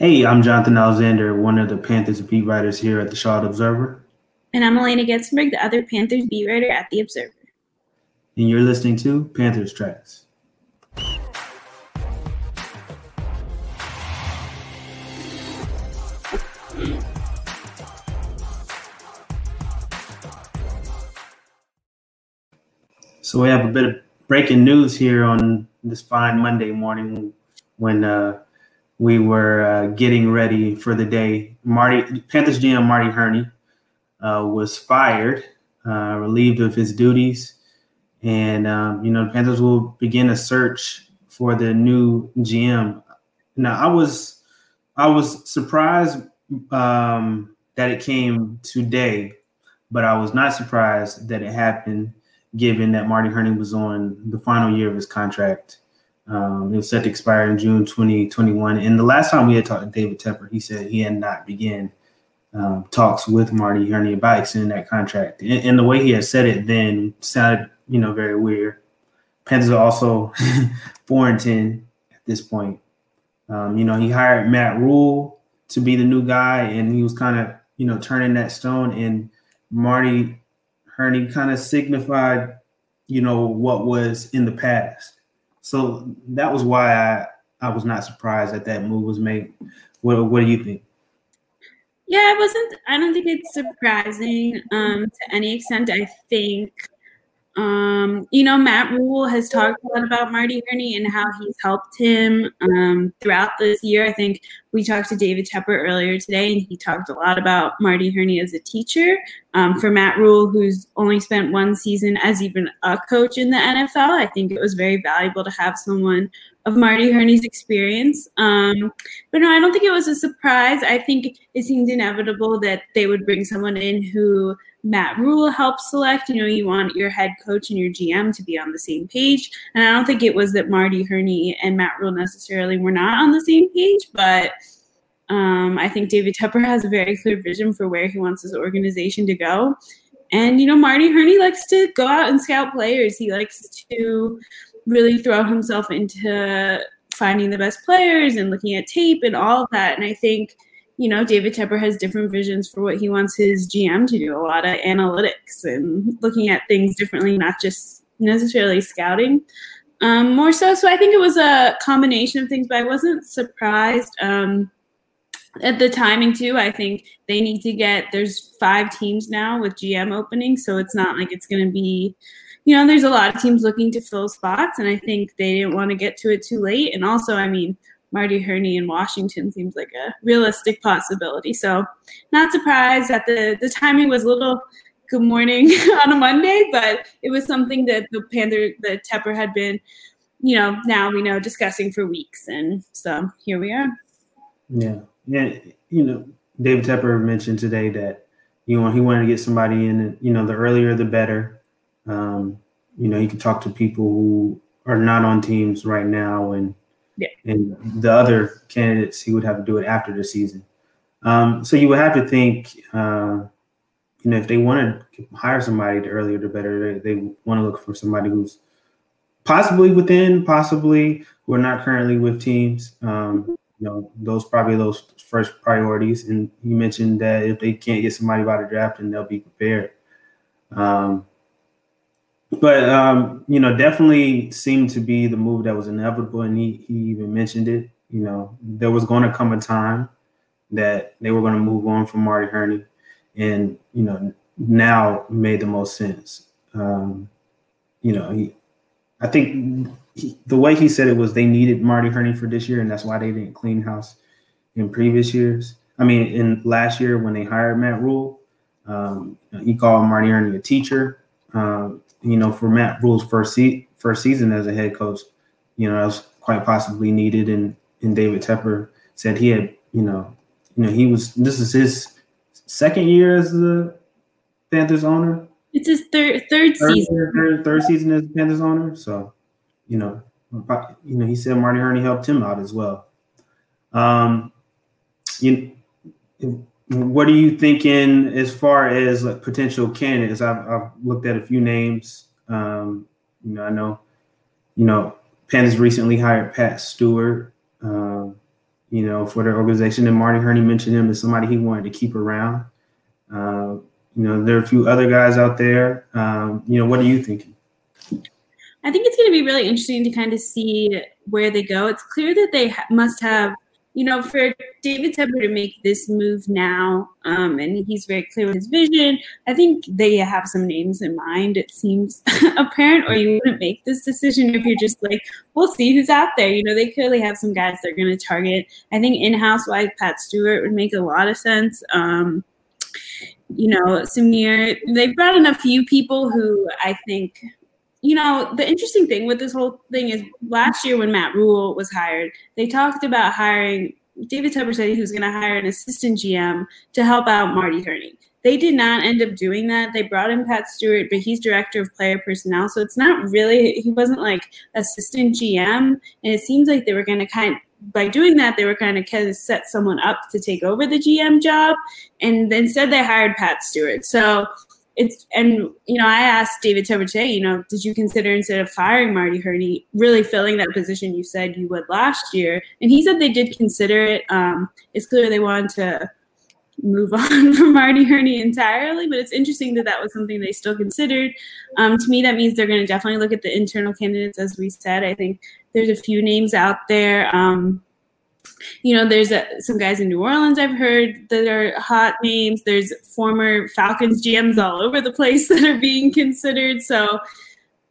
Hey, I'm Jonathan Alexander, one of the Panthers beat writers here at the Charlotte Observer. And I'm Alaina Getzenberg, the other Panthers beat writer at the Observer. And you're listening to Panthers Tracks. So we have a bit of breaking news here on this fine Monday morning when uh, we were uh, getting ready for the day. Marty Panthers GM Marty Hurney uh, was fired, uh, relieved of his duties, and um, you know the Panthers will begin a search for the new GM. Now I was I was surprised um, that it came today, but I was not surprised that it happened given that Marty Hurney was on the final year of his contract um, it was set to expire in June 2021. And the last time we had talked to David Tepper, he said he had not begun um, talks with Marty Hurney about extending that contract. And, and, the way he had said it then sounded, you know, very weird. Panthers are also four and ten at this point. Um, you know, he hired Matt Rhule to be the new guy, and he was kind of, you know, turning that stone. And Marty Hurney kind of signified, you know, what was in the past so that was why I, I was not surprised that that move was made. What What do you think? Yeah, it wasn't. I don't think it's surprising um, to any extent. I think um, you know, Matt Rhule has talked a lot about Marty Hurney and how he's helped him um, throughout this year. I think we talked to David Tepper earlier today, and he talked a lot about Marty Hurney as a teacher. Um, for Matt Rhule, who's only spent one season as even a coach in the NFL, I think it was very valuable to have someone of Marty Hurney's experience. Um, but no, I don't think it was a surprise. I think it seemed inevitable that they would bring someone in who Matt Rhule helped select. You know, you want your head coach and your GM to be on the same page. And I don't think it was that Marty Hurney and Matt Rhule necessarily were not on the same page, but um, I think David Tepper has a very clear vision for where he wants his organization to go. And, you know, Marty Hurney likes to go out and scout players. He likes to really throw himself into finding the best players and looking at tape and all of that. And I think – you know, David Tepper has different visions for what he wants his GM to do, a lot of analytics and looking at things differently, not just necessarily scouting. Um, more so, so I think it was a combination of things, but I wasn't surprised um, at the timing too. I think they need to get there's five teams now with GM openings, so it's not like it's going to be, you know, there's a lot of teams looking to fill spots, and I think they didn't want to get to it too late. And also, I mean, Marty Hurney in Washington seems like a realistic possibility. So, not surprised that the the timing was a little good morning on a Monday, but it was something that the Panther, the Tepper had been, you know, now we know discussing for weeks, and so here we are. Yeah, yeah, you know, David Tepper mentioned today that you know he wanted to get somebody in, you know, the earlier the better. Um, you know, he could talk to people who are not on teams right now and yeah. And the other candidates, he would have to do it after the season. Um, so you would have to think, uh, you know, if they want to hire somebody, the earlier the better. They, they want to look for somebody who's possibly within, possibly who are not currently with teams. Um, you know, those probably those first priorities. And you mentioned that if they can't get somebody by the draft, then they'll be prepared. Um, but um, you know, definitely seemed to be the move that was inevitable, and he he even mentioned it. You know, there was going to come a time that they were going to move on from Marty Hurney, and you know, now made the most sense. Um, you know, he, I think he, the way he said it was they needed Marty Hurney for this year, and that's why they didn't clean house in previous years. I mean, in last year when they hired Matt Rhule, um, he called Marty Hurney a teacher. Um, you know, for Matt Rhule's first se- first season as a head coach, you know, that was quite possibly needed. And and David Tepper said he had, you know, you know, he was this is his second year as the Panthers owner. It's his third third, third season. Third, third season as Panthers owner. So, you know, you know, he said Marty Hurney helped him out as well. Um, you what are you thinking as far as like potential candidates? I've, I've looked at a few names. Um, you know, I know, you know, Penn has recently hired Pat Stewart. Um, you know, for their organization. And Marty Hurney mentioned him as somebody he wanted to keep around. Uh, you know, there are a few other guys out there. Um, you know, what are you thinking? I think it's going to be really interesting to kind of see where they go. It's clear that they ha- must have you know, for David Tepper to make this move now, um, and he's very clear with his vision, I think they have some names in mind. It seems apparent, or you wouldn't make this decision if you're just like, we'll see who's out there. You know, they clearly have some guys they're going to target. I think in-house wise, Pat Stewart would make a lot of sense. Um, you know, Samir, they've brought in a few people who I think you know, the interesting thing with this whole thing is last year when Matt Rhule was hired, they talked about hiring David Tepper said he was going to hire an assistant GM to help out Marty Hurney. They did not end up doing that. They brought in Pat Stewart, but he's director of player personnel. So it's not really, he wasn't like assistant GM. And it seems like they were going to kind by doing that, they were kind of kind of set someone up to take over the GM job. And instead they hired Pat Stewart. So it's and you know I asked David today, you know, did you consider instead of firing Marty Hurney, really filling that position you said you would last year? And he said they did consider it. Um, it's clear they wanted to move on from Marty Hurney entirely, but it's interesting that that was something they still considered. Um, to me, that means they're going to definitely look at the internal candidates, as we said. I think there's a few names out there. Um, you know, there's a, some guys in New Orleans I've heard that are hot names. There's former Falcons GMs all over the place that are being considered. So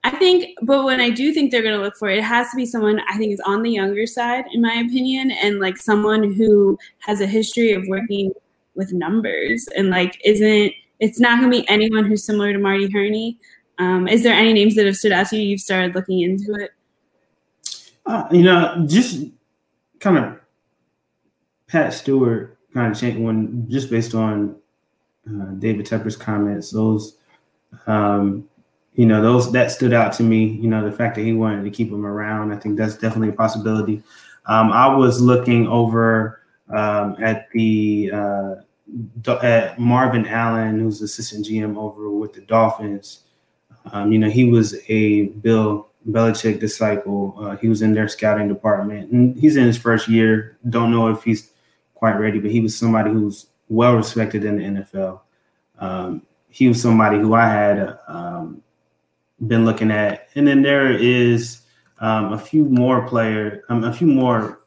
I think, but when I do think they're going to look for it, it has to be someone I think is on the younger side, in my opinion, and like someone who has a history of working with numbers and like isn't. It's not going to be anyone who's similar to Marty Hurney. Um, is there any names that have stood out to you? You've started looking into it. Uh, you know, just kind of Pat Stewart kind of changed one just based on uh, David Tepper's comments. Those, um, you know, those that stood out to me. You know, the fact that he wanted to keep him around. I think that's definitely a possibility. Um, I was looking over um, at the uh, at Marvin Allen, who's assistant GM over with the Dolphins. Um, you know, he was a Bill Belichick disciple. Uh, he was in their scouting department, and he's in his first year. Don't know if he's quite ready, but he was somebody who's well respected in the NFL. Um, he was somebody who I had um, been looking at, and then there is um, a few more player, um, a few more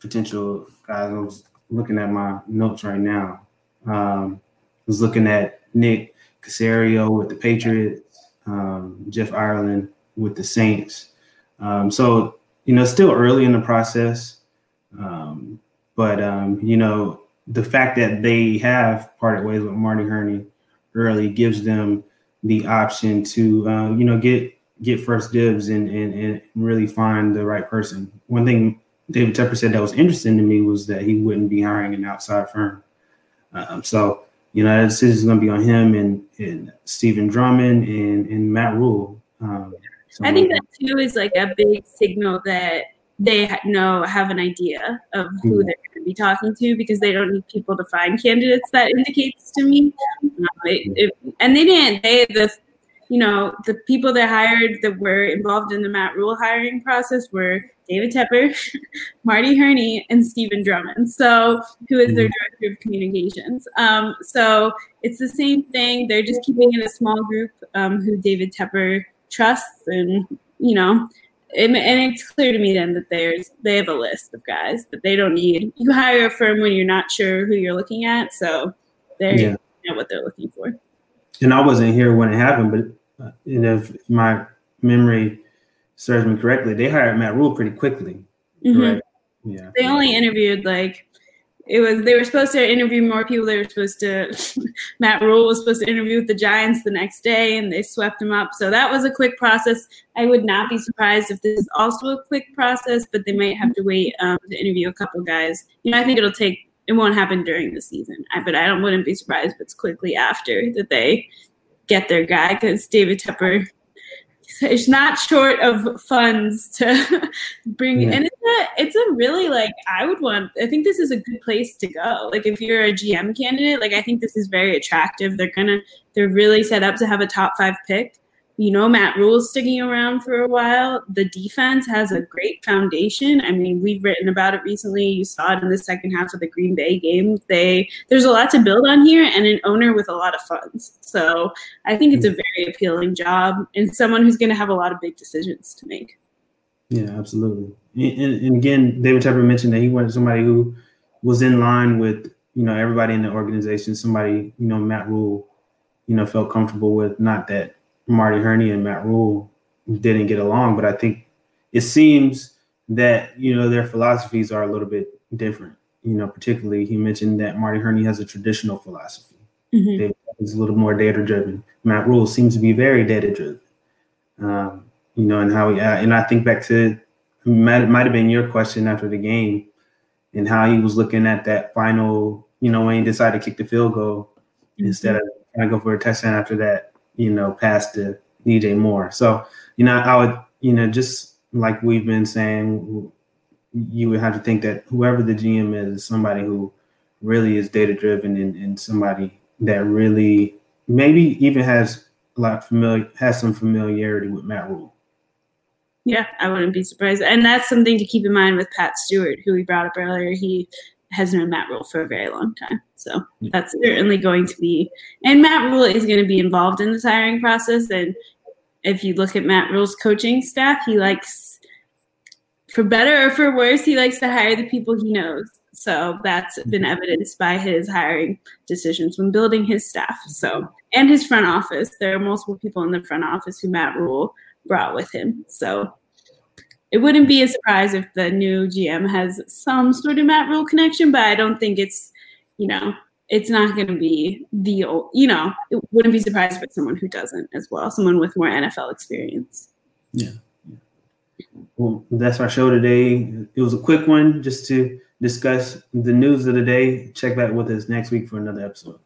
potential guys. I was looking at my notes right now. Um, I was looking at Nick Caserio with the Patriots, um, Jeff Ireland with the Saints. so you know, still early in the process. Um, but um, you know, the fact that they have parted ways with Marty Hurney early gives them the option to uh, you know get get first dibs and, and and really find the right person. One thing David Tepper said that was interesting to me was that he wouldn't be hiring an outside firm. Um, so you know, that decision is going to be on him and, and Stephen Drummond and, and Matt Rhule. Um, I think that too is like a big signal that they know have an idea of who hmm. they're going to be talking to because they don't need people to find candidates. That indicates to me, uh, it, it, and they didn't. They the you know the people that hired that were involved in the Matt Rhule hiring process were David Tepper, Marty Hurney, and Stephen Drummond. So who is their hmm. director of communications? Um, so it's the same thing. They're just keeping it a small group um, who David Tepper trusts, and you know and, and it's clear to me then that there's they have a list of guys that they don't need. You hire a firm when you're not sure who you're looking at, so they yeah. know what they're looking for. And I wasn't here when it happened, but uh, you know, if my memory serves me correctly, they hired Matt Rhule pretty quickly. Mm-hmm. Yeah. They only interviewed like it was they were supposed to interview more people. They were supposed to Matt Rhule was supposed to interview with the Giants the next day, and they swept him up. So that was a quick process. I would not be surprised if this is also a quick process, but they might have to wait um, to interview a couple guys. You know, I think it'll take. It won't happen during the season, I, but I don't wouldn't be surprised if it's quickly after that they get their guy because David Tepper it's not short of funds to bring yeah. and it's a it's a really like i would want i think this is a good place to go. Like if you're a gm candidate like i think this is very attractive. They're gonna they're really set up to have a top five pick you know, Matt Rhule sticking around for a while. The defense has a great foundation. I mean, we've written about it recently. You saw it in the second half of the Green Bay game. They there's a lot to build on here, and an owner with a lot of funds. So I think it's a mm. very appealing job, and someone who's going to have a lot of big decisions to make. Yeah, absolutely. And, and again, David Tepper mentioned that he wanted somebody who was in line with you know everybody in the organization. Somebody you know Matt Rhule, you know, felt comfortable with. Not that Marty Hurney and Matt Rhule didn't get along, but I think it seems that you know their philosophies are a little bit different. You know, particularly he mentioned that Marty Hurney has a traditional philosophy. Mm-hmm. It's a little more data driven. Matt Rhule seems to be very data driven. Um, you know, and how he and I think back to might might have been your question after the game, and how he was looking at that final. You know, when he decided to kick the field goal mm-hmm. instead of trying to go for a touchdown after that you know, past the DJ Moore. So, you know, I would, you know, just like we've been saying, you would have to think that whoever the GM is, is somebody who really is data driven and, and somebody that really maybe even has a lot familiar has some familiarity with Matt Rhule. Yeah, I wouldn't be surprised. And that's something to keep in mind with Pat Stewart, who we brought up earlier. He has known Matt Rhule for a very long time. So that's certainly going to be, and Matt Rhule is going to be involved in this hiring process. And if you look at Matt Rhule's coaching staff, he likes, for better or for worse, he likes to hire the people he knows. So that's mm-hmm. been evidenced by his hiring decisions when building his staff. So, and his front office. There are multiple people in the front office who Matt Rhule brought with him. So it wouldn't be a surprise if the new GM has some sort of Matt Rhule connection, but I don't think it's, you know, it's not going to be the old, you know, it wouldn't be surprised if someone who doesn't as well, someone with more NFL experience. Yeah. Well, that's our show today. It was a quick one just to discuss the news of the day. Check back with us next week for another episode.